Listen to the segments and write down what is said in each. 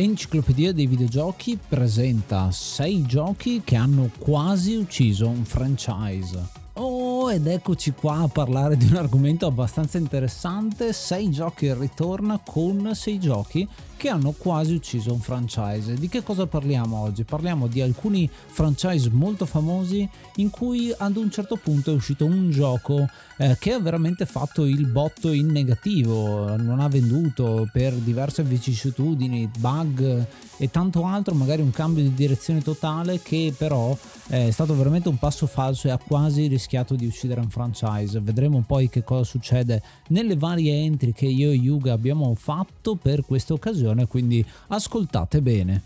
Enciclopedia dei videogiochi presenta 6 giochi che hanno quasi ucciso un franchise. Oh, ed eccoci qua a parlare di un argomento abbastanza interessante. 6 giochi ritorna con 6 giochi che hanno quasi ucciso un franchise. Di che cosa parliamo oggi? Parliamo di alcuni franchise molto famosi in cui ad un certo punto è uscito un gioco eh, che ha veramente fatto il botto in negativo, non ha venduto per diverse vicissitudini, bug e tanto altro, magari un cambio di direzione totale che però è stato veramente un passo falso e ha quasi rischiato di uccidere un franchise. Vedremo poi che cosa succede nelle varie entry che io e Yuga abbiamo fatto per questa occasione trasmissione, quindi ascoltate bene.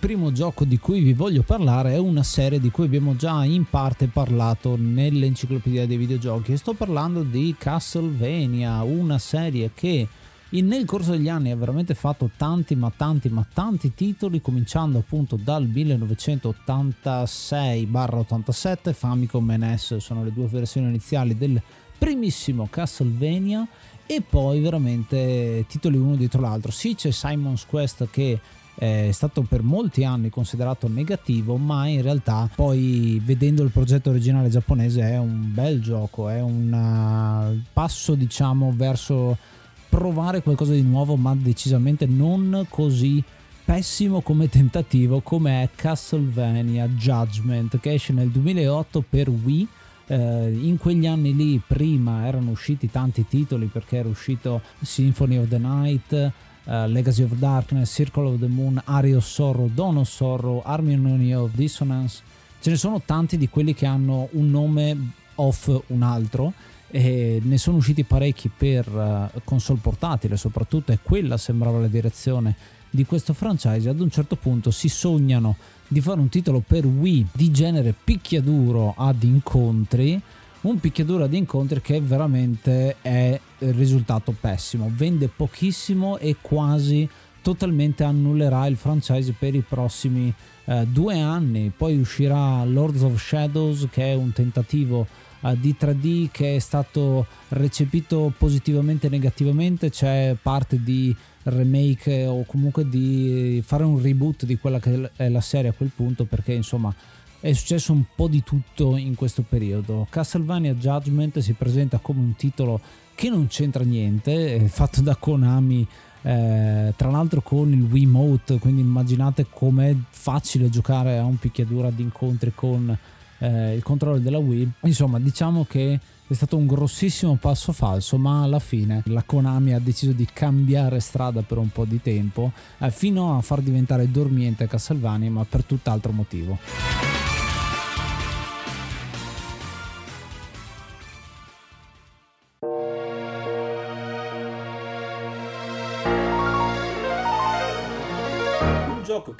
Primo gioco di cui vi voglio parlare è una serie di cui abbiamo già in parte parlato nell'enciclopedia dei videogiochi e sto parlando di Castlevania, una serie che nel corso degli anni ha veramente fatto tanti ma tanti ma tanti titoli cominciando appunto dal 1986-87 Famicom e NES sono le due versioni iniziali del primissimo Castlevania e poi veramente titoli uno dietro l'altro. Sì c'è Simon's Quest che è stato per molti anni considerato negativo, ma in realtà poi vedendo il progetto originale giapponese è un bel gioco, è un uh, passo diciamo verso provare qualcosa di nuovo, ma decisamente non così pessimo come tentativo come è Castlevania Judgment che esce nel 2008 per Wii. Eh, in quegli anni lì prima erano usciti tanti titoli perché era uscito Symphony of the Night, Uh, Legacy of Darkness, Circle of the Moon, Aria of Sorrow, Dawn of Sorrow, Harmony of Dissonance. Ce ne sono tanti di quelli che hanno un nome off un altro e ne sono usciti parecchi per uh, console portatile soprattutto e quella sembrava la direzione di questo franchise. Ad un certo punto si sognano di fare un titolo per Wii di genere picchiaduro ad incontri un picchiaduro ad incontri che veramente è il risultato pessimo. Vende pochissimo e quasi totalmente annullerà il franchise per i prossimi eh, due anni. Poi uscirà Lords of Shadows che è un tentativo di 3D che è stato recepito positivamente e negativamente, c'è parte di remake o comunque di fare un reboot di quella che è la serie a quel punto perché insomma è successo un po' di tutto in questo periodo. Castlevania Judgment si presenta come un titolo che non c'entra niente, è fatto da Konami. Eh, tra l'altro con il Wiimote, quindi immaginate com'è facile giocare a un picchiaduro ad incontri con eh, il controllo della Wii. Insomma, diciamo che è stato un grossissimo passo falso, ma alla fine la Konami ha deciso di cambiare strada per un po' di tempo, eh, fino a far diventare dormiente Castlevania, ma per tutt'altro motivo.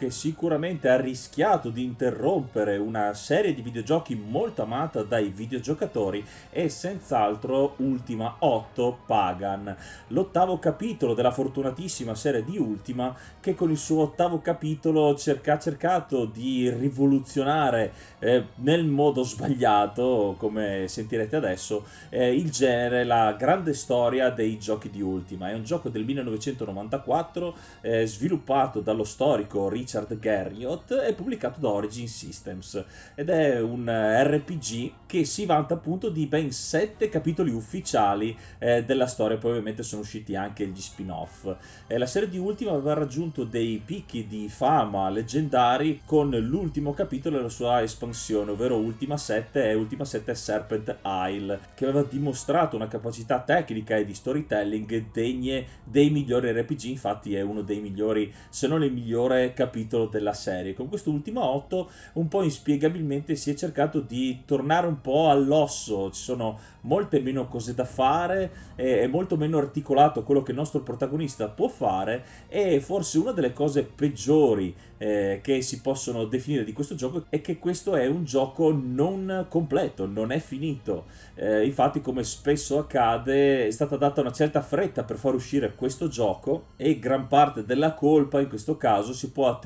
Che sicuramente ha rischiato di interrompere una serie di videogiochi molto amata dai videogiocatori è senz'altro Ultima 8 Pagan, l'ottavo capitolo della fortunatissima serie di Ultima che con il suo ottavo capitolo cerca, ha cercato di rivoluzionare eh, nel modo sbagliato, come sentirete adesso, eh, il genere, la grande storia dei giochi di Ultima. È un gioco del 1994 eh, sviluppato dallo storico Richard Garriott e pubblicato da Origin Systems ed è un RPG che si vanta appunto di ben sette capitoli ufficiali eh, della storia, poi ovviamente sono usciti anche gli spin-off. Eh, la serie di Ultima aveva raggiunto dei picchi di fama leggendari con l'ultimo capitolo della sua espansione, ovvero Ultima 7 e Ultima 7 Serpent Isle, che aveva dimostrato una capacità tecnica e di storytelling degne dei migliori RPG, infatti è uno dei migliori, se non il migliore capitolo della serie. Con questo ultimo 8 un po' inspiegabilmente si è cercato di tornare un po' all'osso, ci sono molte meno cose da fare, è molto meno articolato quello che il nostro protagonista può fare e forse una delle cose peggiori eh, che si possono definire di questo gioco è che questo è un gioco non completo, non è finito. Eh, infatti, come spesso accade, è stata data una certa fretta per far uscire questo gioco e gran parte della colpa in questo caso si può attribuire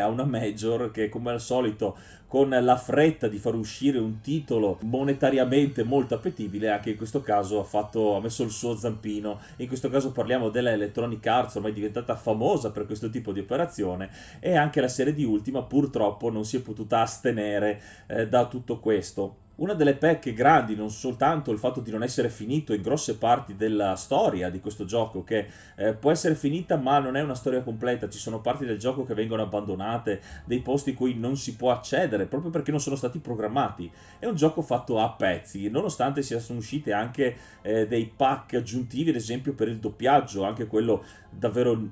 a una major che come al solito con la fretta di far uscire un titolo monetariamente molto appetibile, anche in questo caso ha, fatto, ha messo il suo zampino. In questo caso parliamo della Electronic Arts, ormai diventata famosa per questo tipo di operazione, e anche la serie di Ultima purtroppo non si è potuta astenere eh, da tutto questo. Una delle pecche grandi, non soltanto il fatto di non essere finito in grosse parti della storia di questo gioco, che eh, può essere finita ma non è una storia completa, ci sono parti del gioco che vengono abbandonate, dei posti cui non si può accedere proprio perché non sono stati programmati. È un gioco fatto a pezzi, nonostante siano uscite anche eh, dei pack aggiuntivi, ad esempio per il doppiaggio, anche quello davvero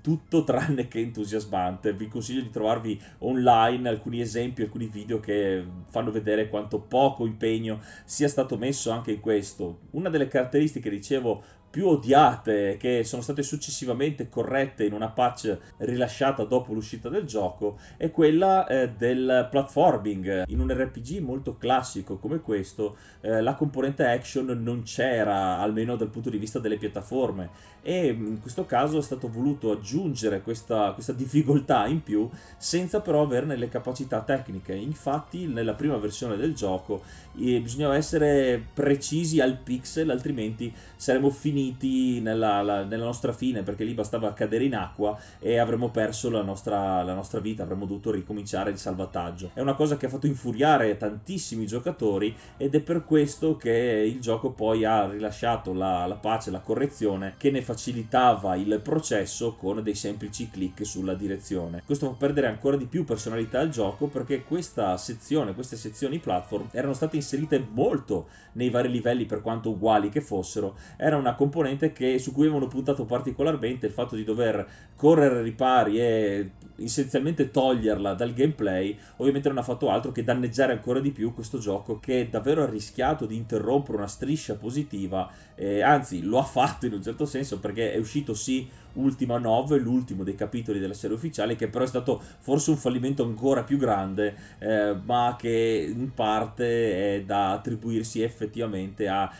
tutto tranne che entusiasmante. Vi consiglio di trovarvi online alcuni esempi, alcuni video che fanno vedere quanto poco impegno sia stato messo anche in questo. Una delle caratteristiche, dicevo, più odiate che sono state successivamente corrette in una patch rilasciata dopo l'uscita del gioco è quella eh, del platforming. In un RPG molto classico come questo eh, la componente action non c'era, almeno dal punto di vista delle piattaforme e in questo caso è stato voluto aggiungere questa, questa difficoltà in più senza però averne le capacità tecniche. Infatti nella prima versione del gioco bisognava essere precisi al pixel altrimenti saremmo finiti nella, la, nella, nostra fine perché lì bastava cadere in acqua e avremmo perso la nostra, la nostra vita, avremmo dovuto ricominciare il salvataggio. È una cosa che ha fatto infuriare tantissimi giocatori ed è per questo che il gioco poi ha rilasciato la, la pace, la correzione che ne facilitava il processo con dei semplici clic sulla direzione. Questo fa perdere ancora di più personalità al gioco perché questa sezione, queste sezioni platform erano state inserite molto nei vari livelli per quanto uguali che fossero. Era una componente che, su cui avevano puntato particolarmente il fatto di dover correre ripari e essenzialmente toglierla dal gameplay, ovviamente non ha fatto altro che danneggiare ancora di più questo gioco che davvero ha rischiato di interrompere una striscia positiva, eh, anzi lo ha fatto in un certo senso perché è uscito sì Ultima 9, l'ultimo dei capitoli della serie ufficiale, che però è stato forse un fallimento ancora più grande, eh, ma che in parte è da attribuirsi effettivamente al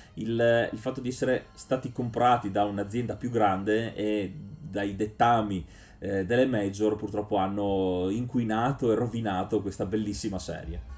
fatto di essere stati comprati da un'azienda più grande e dai dettami eh, delle major purtroppo hanno inquinato e rovinato questa bellissima serie.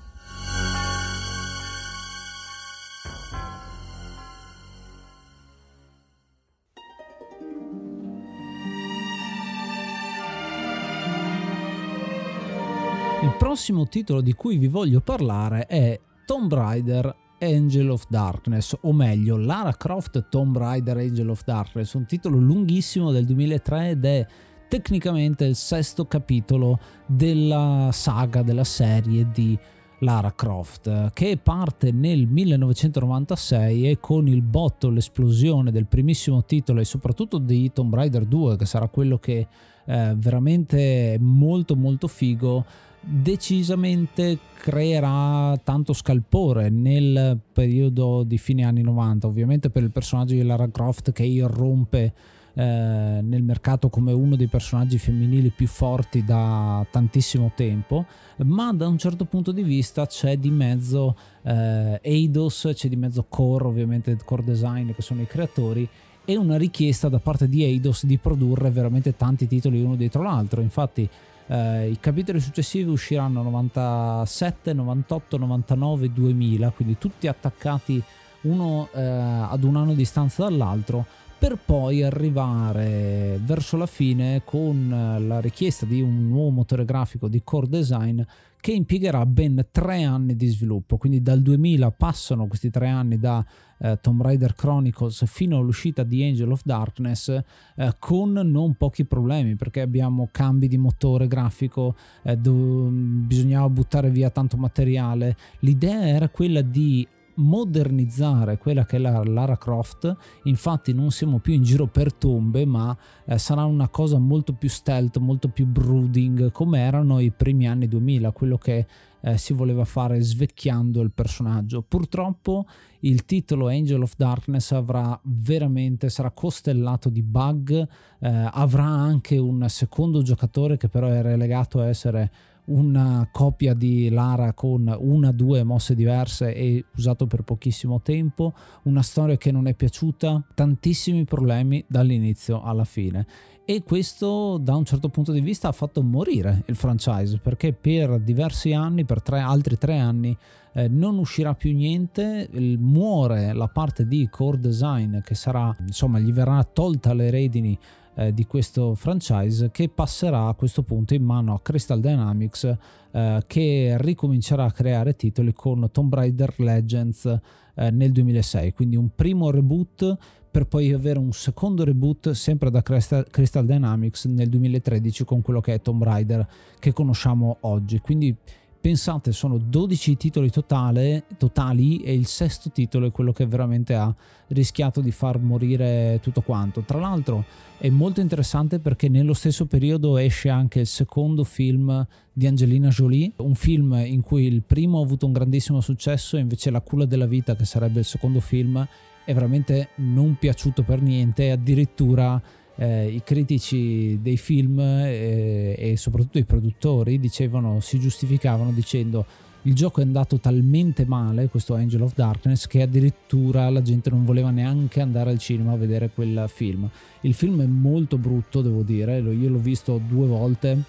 Prossimo titolo di cui vi voglio parlare è Tomb Raider Angel of Darkness, o meglio Lara Croft Tomb Raider Angel of Darkness, un titolo lunghissimo del 2003 ed è tecnicamente il sesto capitolo della saga, della serie di Lara Croft, che parte nel 1996 e con il botto, l'esplosione del primissimo titolo e soprattutto di Tomb Raider 2, che sarà quello che eh, veramente molto molto figo, decisamente creerà tanto scalpore nel periodo di fine anni 90, ovviamente per il personaggio di Lara Croft che irrompe eh, nel mercato come uno dei personaggi femminili più forti da tantissimo tempo, ma da un certo punto di vista c'è di mezzo eh, Eidos, c'è di mezzo Core, ovviamente Core Design che sono i creatori, e una richiesta da parte di Eidos di produrre veramente tanti titoli uno dietro l'altro. Infatti eh, I capitoli successivi usciranno 97, 98, 99, 2000, quindi tutti attaccati uno eh, ad un anno di distanza dall'altro per poi arrivare verso la fine con la richiesta di un nuovo motore grafico di core design che impiegherà ben tre anni di sviluppo. Quindi dal 2000 passano questi tre anni da eh, Tomb Raider Chronicles fino all'uscita di Angel of Darkness eh, con non pochi problemi perché abbiamo cambi di motore grafico, eh, bisognava buttare via tanto materiale. L'idea era quella di modernizzare quella che è la Lara Croft, infatti non siamo più in giro per tombe, ma eh, sarà una cosa molto più stealth, molto più brooding, come erano i primi anni 2000, quello che eh, si voleva fare svecchiando il personaggio. Purtroppo il titolo Angel of Darkness avrà veramente sarà costellato di bug, eh, avrà anche un secondo giocatore che però è relegato a essere una copia di Lara con una o due mosse diverse e usato per pochissimo tempo, una storia che non è piaciuta, tantissimi problemi dall'inizio alla fine. E questo da un certo punto di vista ha fatto morire il franchise perché per diversi anni, per tre, altri tre anni, eh, non uscirà più niente, muore la parte di core design che sarà, insomma, gli verrà tolta le redini eh, di questo franchise che passerà a questo punto in mano a Crystal Dynamics eh, che ricomincerà a creare titoli con Tomb Raider Legends eh, nel 2006 quindi un primo reboot per poi avere un secondo reboot sempre da Crystal, Dynamics nel 2013 con quello che è Tomb Raider che conosciamo oggi. Quindi pensate sono 12 titoli totale, totali e il sesto titolo è quello che veramente ha rischiato di far morire tutto quanto. Tra l'altro è molto interessante perché nello stesso periodo esce anche il secondo film di Angelina Jolie, un film in cui il primo ha avuto un grandissimo successo e invece La culla della vita, che sarebbe il secondo film, è veramente non piaciuto per niente, addirittura eh, i critici dei film eh, e soprattutto i produttori dicevano, si giustificavano dicendo il gioco è andato talmente male, questo Angel of Darkness, che addirittura la gente non voleva neanche andare al cinema a vedere quel film. Il film è molto brutto, devo dire, io l'ho visto due volte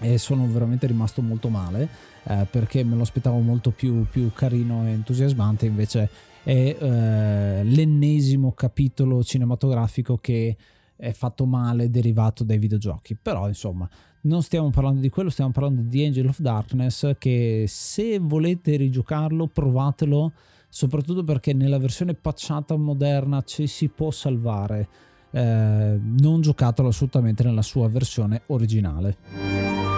e sono veramente rimasto molto male eh, perché me lo aspettavo molto più, più carino e entusiasmante, invece è eh, l'ennesimo capitolo cinematografico che è fatto male derivato dai videogiochi. Però, insomma, non stiamo parlando di quello, stiamo parlando di Angel of Darkness che se volete rigiocarlo, provatelo, soprattutto perché nella versione patchata moderna ci si può salvare. Eh, non giocatelo assolutamente nella sua versione originale.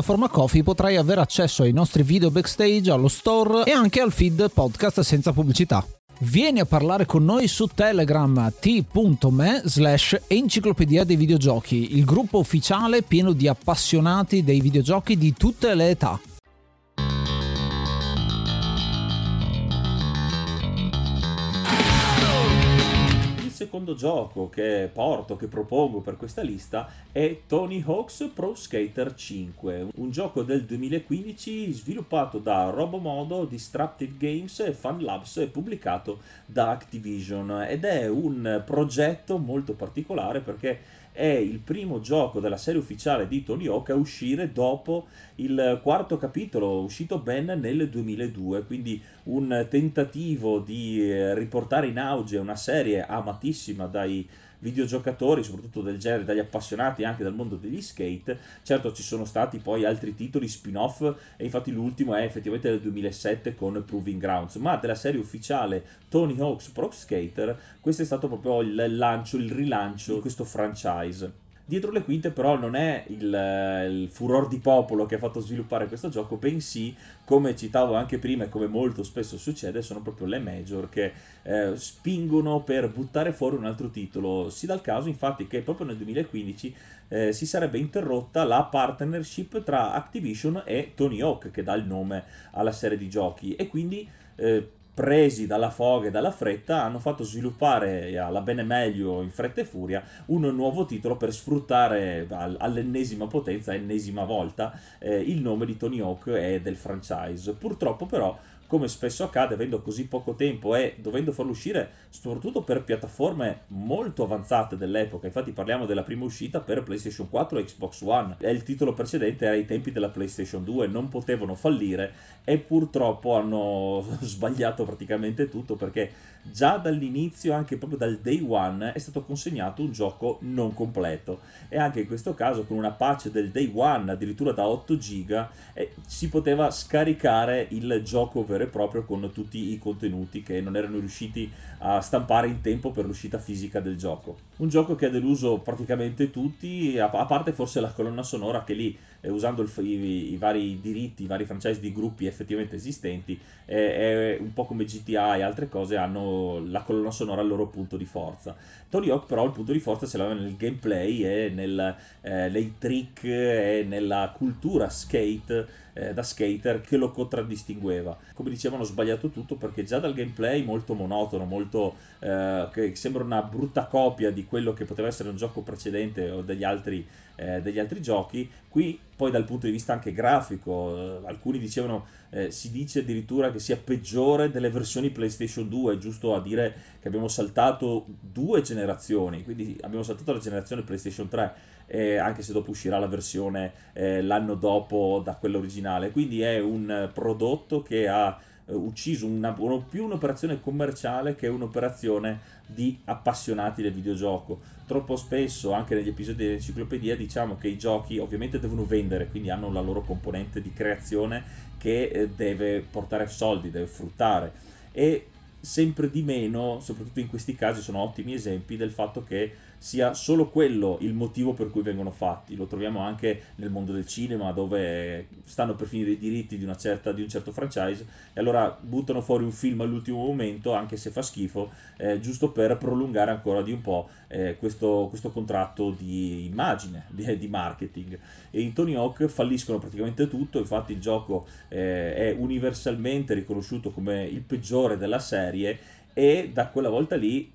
piattaforma Coffee potrai avere accesso ai nostri video backstage, allo store e anche al feed podcast senza pubblicità. Vieni a parlare con noi su Telegram t.me slash enciclopedia dei videogiochi, il gruppo ufficiale pieno di appassionati dei videogiochi di tutte le età. Secondo gioco che porto, che propongo per questa lista è Tony Hawk's Pro Skater 5, un gioco del 2015 sviluppato da Robomodo, Disruptive Games e Fun Labs e pubblicato da Activision ed è un progetto molto particolare perché è il primo gioco della serie ufficiale di Tony Hawk a uscire dopo il quarto capitolo, uscito ben nel 2002, quindi un tentativo di eh, riportare in auge una serie amatissima dai videogiocatori, soprattutto del genere, dagli appassionati anche dal mondo degli skate. Certo ci sono stati poi altri titoli spin-off e infatti l'ultimo è effettivamente del 2007 con Proving Grounds, ma della serie ufficiale Tony Hawk's Pro Skater questo è stato proprio il lancio, il rilancio di questo franchise. Dietro le quinte però non è il, il furor di popolo che ha fatto sviluppare questo gioco, bensì, come citavo anche prima e come molto spesso succede, sono proprio le major che eh, spingono per buttare fuori un altro titolo. Si dà il caso infatti che proprio nel 2015 eh, si sarebbe interrotta la partnership tra Activision e Tony Hawk che dà il nome alla serie di giochi e quindi... Eh, presi dalla foga e dalla fretta, hanno fatto sviluppare alla bene meglio in fretta e furia un nuovo titolo per sfruttare all'ennesima potenza, ennesima volta, eh, il nome di Tony Hawk e del franchise. Purtroppo però come spesso accade, avendo così poco tempo e dovendo farlo uscire soprattutto per piattaforme molto avanzate dell'epoca. Infatti parliamo della prima uscita per PlayStation 4 e Xbox One. E il titolo precedente era ai tempi della PlayStation 2, non potevano fallire e purtroppo hanno sbagliato praticamente tutto perché già dall'inizio, anche proprio dal day one, è stato consegnato un gioco non completo. E anche in questo caso, con una patch del day one, addirittura da 8 giga, eh, si poteva scaricare il gioco vero e proprio con tutti i contenuti che non erano riusciti a stampare in tempo per l'uscita fisica del gioco. Un gioco che ha deluso praticamente tutti, a parte forse la colonna sonora che lì usando il, i, i, vari diritti, i vari franchise di gruppi effettivamente esistenti, eh, è un po' come GTA e altre cose hanno la colonna sonora al loro punto di forza. Tony Hawk però il punto di forza ce l'aveva nel gameplay e nel, eh, nei trick e nella cultura skate eh, da skater che lo contraddistingueva. Come dicevano, sbagliato tutto perché già dal gameplay molto monotono, molto eh, che sembra una brutta copia di quello che poteva essere un gioco precedente o degli altri, eh, degli altri giochi, qui poi dal punto di vista anche grafico, eh, alcuni dicevano, eh, si dice addirittura che sia peggiore delle versioni PlayStation 2, giusto a dire che abbiamo saltato due generazioni, quindi abbiamo saltato la generazione PlayStation 3 eh, anche se dopo uscirà la versione eh, l'anno dopo da quella originale. Quindi è un prodotto che ha eh, ucciso una, più un'operazione commerciale che un'operazione di appassionati del videogioco. Troppo spesso, anche negli episodi dell'enciclopedia, diciamo che i giochi ovviamente devono vendere, quindi hanno la loro componente di creazione che eh, deve portare soldi, deve fruttare. E sempre di meno, soprattutto in questi casi, sono ottimi esempi del fatto che sia solo quello il motivo per cui vengono fatti. Lo troviamo anche nel mondo del cinema, dove stanno per finire i diritti di, certa, di un certo franchise e allora buttano fuori un film all'ultimo momento, anche se fa schifo, eh, giusto per prolungare ancora di un po' eh, questo, questo, contratto di immagine, di, di, marketing. E in Tony Hawk falliscono praticamente tutto, infatti il gioco eh, è universalmente riconosciuto come il peggiore della serie e da quella volta lì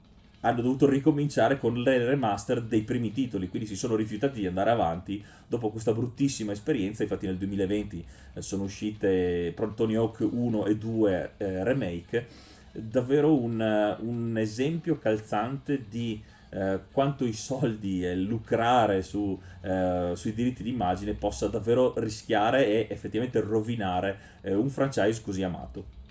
hanno dovuto ricominciare con le remaster dei primi titoli, quindi si sono rifiutati di andare avanti dopo questa bruttissima esperienza, infatti nel 2020 eh, sono uscite Tony Hawk 1 e 2 eh, remake, davvero un, un, esempio calzante di eh, quanto i soldi e lucrare su, eh, sui diritti d'immagine possa davvero rischiare e effettivamente rovinare eh, un franchise così amato.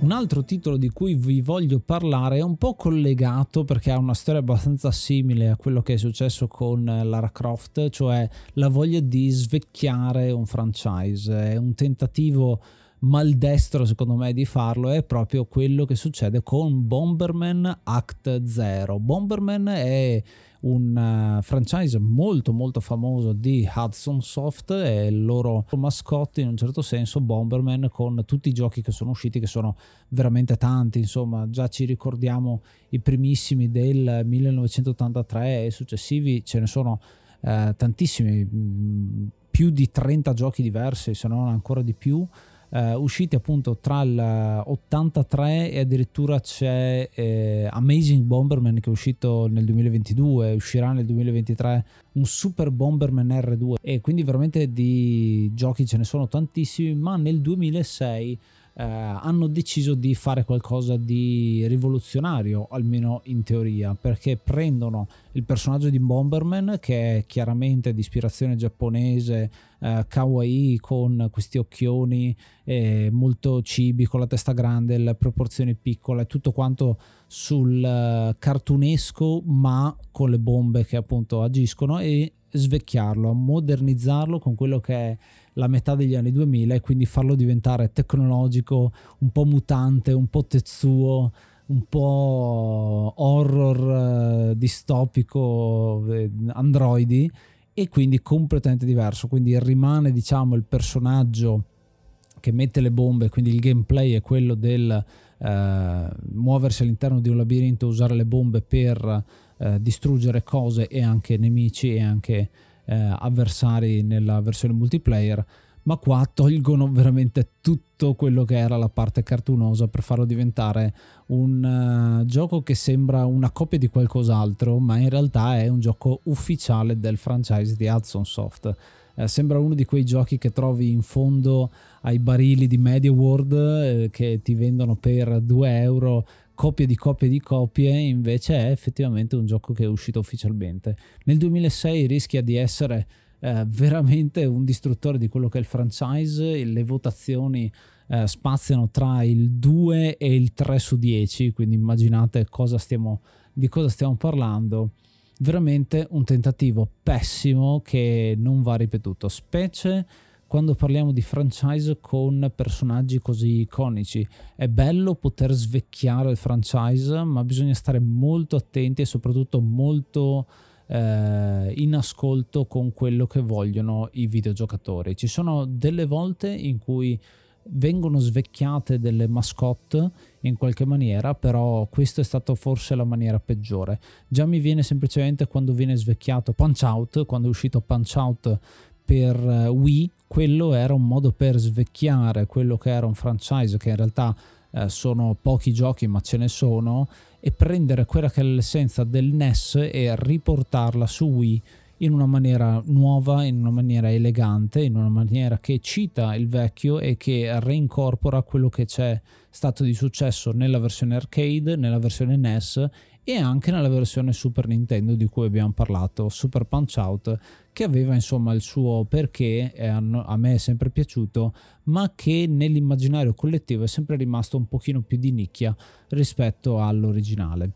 Un altro titolo di cui vi voglio parlare è un po' collegato perché ha una storia abbastanza simile a quello che è successo con Lara Croft, cioè la voglia di svecchiare un franchise. È un tentativo maldestro secondo me di farlo è proprio quello che succede con Bomberman Act Zero. Bomberman è un uh, franchise molto molto famoso di Hudson Soft e il loro mascotte in un certo senso Bomberman con tutti i giochi che sono usciti che sono veramente tanti insomma già ci ricordiamo i primissimi del 1983 e successivi ce ne sono uh, tantissimi mm, più di 30 giochi diversi se non ancora di più Uh, usciti appunto tra il 83 e addirittura c'è eh, Amazing Bomberman che è uscito nel 2022 uscirà nel 2023 un Super Bomberman R2 e quindi veramente di giochi ce ne sono tantissimi ma nel 2006 eh, hanno deciso di fare qualcosa di rivoluzionario, almeno in teoria, perché prendono il personaggio di Bomberman, che è chiaramente di ispirazione giapponese, eh, kawaii, con questi occhioni, eh, molto cibi, con la testa grande, le proporzioni piccole, tutto quanto sul uh, cartunesco, ma con le bombe che appunto agiscono e svecchiarlo, modernizzarlo con quello che è la metà degli anni 2000 e quindi farlo diventare tecnologico, un po' mutante, un po' Tetsuo, un po' horror eh, distopico, eh, androidi e quindi completamente diverso. Quindi rimane diciamo il personaggio che mette le bombe, quindi il gameplay è quello del eh, muoversi all'interno di un labirinto, usare le bombe per eh, distruggere cose e anche nemici e anche eh, avversari nella versione multiplayer, ma qua tolgono veramente tutto quello che era la parte cartunosa per farlo diventare un uh, gioco che sembra una copia di qualcos'altro, ma in realtà è un gioco ufficiale del franchise di Hudson Soft. Eh, sembra uno di quei giochi che trovi in fondo ai barili di Media World eh, che ti vendono per 2 euro copie di copie di copie, invece è effettivamente un gioco che è uscito ufficialmente. Nel 2006 rischia di essere eh, veramente un distruttore di quello che è il franchise, le votazioni eh, spaziano tra il 2 e il 3 su 10, quindi immaginate cosa stiamo, di cosa stiamo parlando. Veramente un tentativo pessimo che non va ripetuto, specie quando parliamo di franchise con personaggi così iconici. È bello poter svecchiare il franchise, ma bisogna stare molto attenti e soprattutto molto eh, in ascolto con quello che vogliono i videogiocatori. Ci sono delle volte in cui vengono svecchiate delle mascotte in qualche maniera, però questa è stata forse la maniera peggiore. Già mi viene semplicemente quando viene svecchiato Punch Out, quando è uscito Punch Out per eh, Wii, quello era un modo per svecchiare quello che era un franchise che in realtà eh, sono pochi giochi ma ce ne sono e prendere quella che è l'essenza del NES e riportarla su Wii in una maniera nuova, in una maniera elegante, in una maniera che cita il vecchio e che reincorpora quello che c'è stato di successo nella versione arcade, nella versione NES e anche nella versione Super Nintendo di cui abbiamo parlato, Super Punch Out, che aveva insomma il suo perché, a me è sempre piaciuto, ma che nell'immaginario collettivo è sempre rimasto un pochino più di nicchia rispetto all'originale.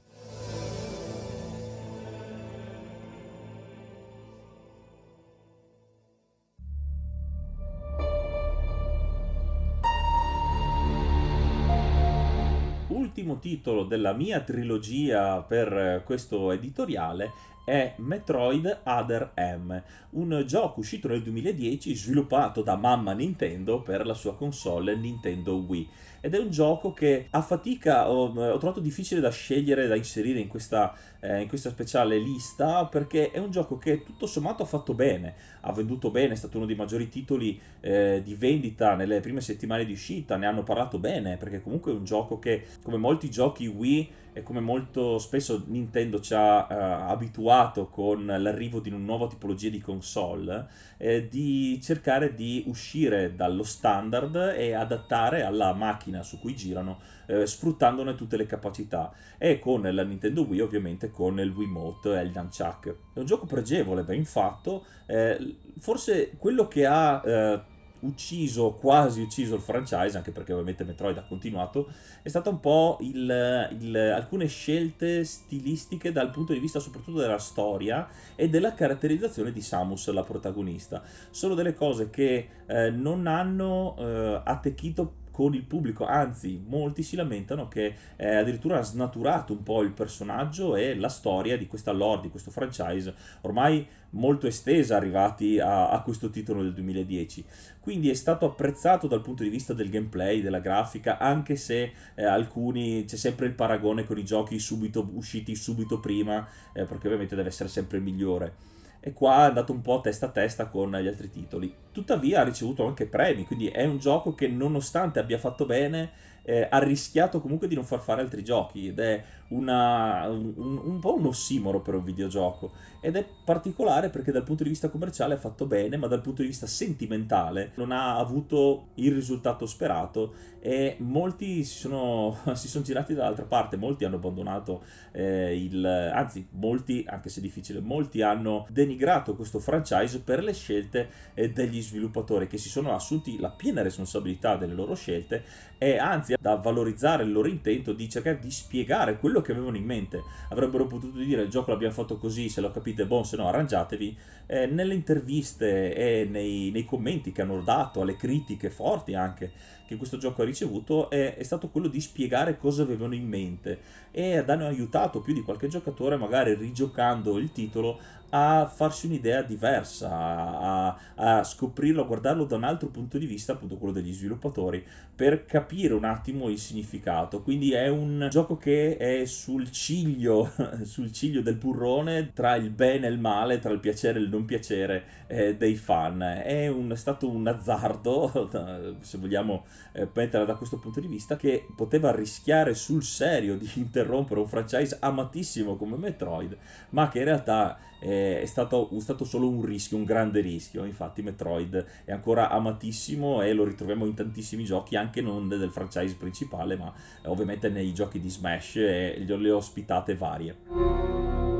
Titolo della mia trilogia per questo editoriale è Metroid Other M, un gioco uscito nel 2010 sviluppato da mamma Nintendo per la sua console Nintendo Wii. Ed è un gioco che a fatica ho, ho trovato difficile da scegliere, da inserire in questa, eh, in questa, speciale lista perché è un gioco che tutto sommato ha fatto bene, ha venduto bene, è stato uno dei maggiori titoli eh, di vendita nelle prime settimane di uscita, ne hanno parlato bene perché comunque è un gioco che come molti giochi Wii e come molto spesso Nintendo ci ha uh, abituato con l'arrivo di una nuova tipologia di console, eh, di cercare di uscire dallo standard e adattare alla macchina su cui girano, eh, sfruttandone tutte le capacità. E con la Nintendo Wii ovviamente con il Wiimote e il Nunchuck. È un gioco pregevole, ben fatto, eh, forse quello che ha eh, ucciso, quasi ucciso il franchise, anche perché ovviamente Metroid ha continuato, è stata un po' il, il, alcune scelte stilistiche dal punto di vista soprattutto della storia e della caratterizzazione di Samus, la protagonista. Sono delle cose che eh, non hanno eh, attecchito con il pubblico, anzi molti si lamentano che eh, addirittura ha snaturato un po' il personaggio e la storia di questa lore, di questo franchise ormai molto estesa arrivati a, a, questo titolo del 2010. Quindi è stato apprezzato dal punto di vista del gameplay, della grafica, anche se eh, alcuni c'è sempre il paragone con i giochi subito usciti subito prima, eh, perché ovviamente deve essere sempre migliore e qua è andato un po' testa a testa con gli altri titoli. Tuttavia ha ricevuto anche premi, quindi è un gioco che nonostante abbia fatto bene eh, ha rischiato comunque di non far fare altri giochi ed è una, un, un, po' un ossimoro per un videogioco. Ed è particolare perché dal punto di vista commerciale è fatto bene ma dal punto di vista sentimentale non ha avuto il risultato sperato e molti si sono, si sono girati dall'altra parte. Molti hanno abbandonato eh, il anzi molti anche se difficile molti hanno denigrato questo franchise per le scelte eh, degli sviluppatori che si sono assunti la piena responsabilità delle loro scelte e anzi da valorizzare il loro intento di cercare di spiegare quello che avevano in mente. Avrebbero potuto dire il gioco l'abbiamo fatto così, se lo capite buon, se no arrangiatevi. Eh, nelle interviste e nei, nei, commenti che hanno dato, alle critiche forti anche che questo gioco ha ricevuto, è, è stato quello di spiegare cosa avevano in mente e hanno aiutato più di qualche giocatore, magari rigiocando il titolo, a farsi un'idea diversa, a, a, scoprirlo, a guardarlo da un altro punto di vista, appunto quello degli sviluppatori, per capire un attimo il significato. Quindi è un gioco che è sul ciglio, sul ciglio del burrone tra il bene e il male, tra il piacere e il non piacere eh, dei fan. È, un, è, stato un azzardo, se vogliamo eh, metterla da questo punto di vista, che poteva rischiare sul serio di interrompere un franchise amatissimo come Metroid, ma che in realtà è stato, è stato, solo un rischio, un grande rischio. Infatti, Metroid è ancora amatissimo e lo ritroviamo in tantissimi giochi, anche non del franchise principale, ma ovviamente nei giochi di Smash e le ospitate varie.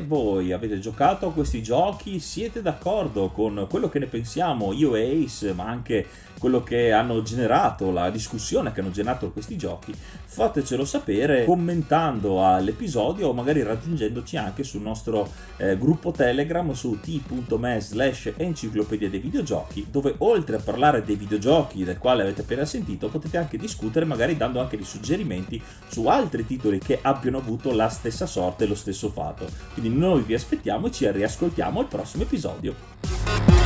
Voi avete giocato a questi giochi? Siete d'accordo con quello che ne pensiamo io e Ace, ma anche quello che hanno generato, la discussione che hanno generato questi giochi? Fatecelo sapere commentando all'episodio o magari raggiungendoci anche sul nostro eh, gruppo Telegram su t.me slash enciclopedia dei videogiochi, dove oltre a parlare dei videogiochi del quale avete appena sentito, potete anche discutere magari dando anche dei suggerimenti su altri titoli che abbiano avuto la stessa sorte e lo stesso fatto. Quindi noi vi aspettiamo e ci riascoltiamo al prossimo episodio.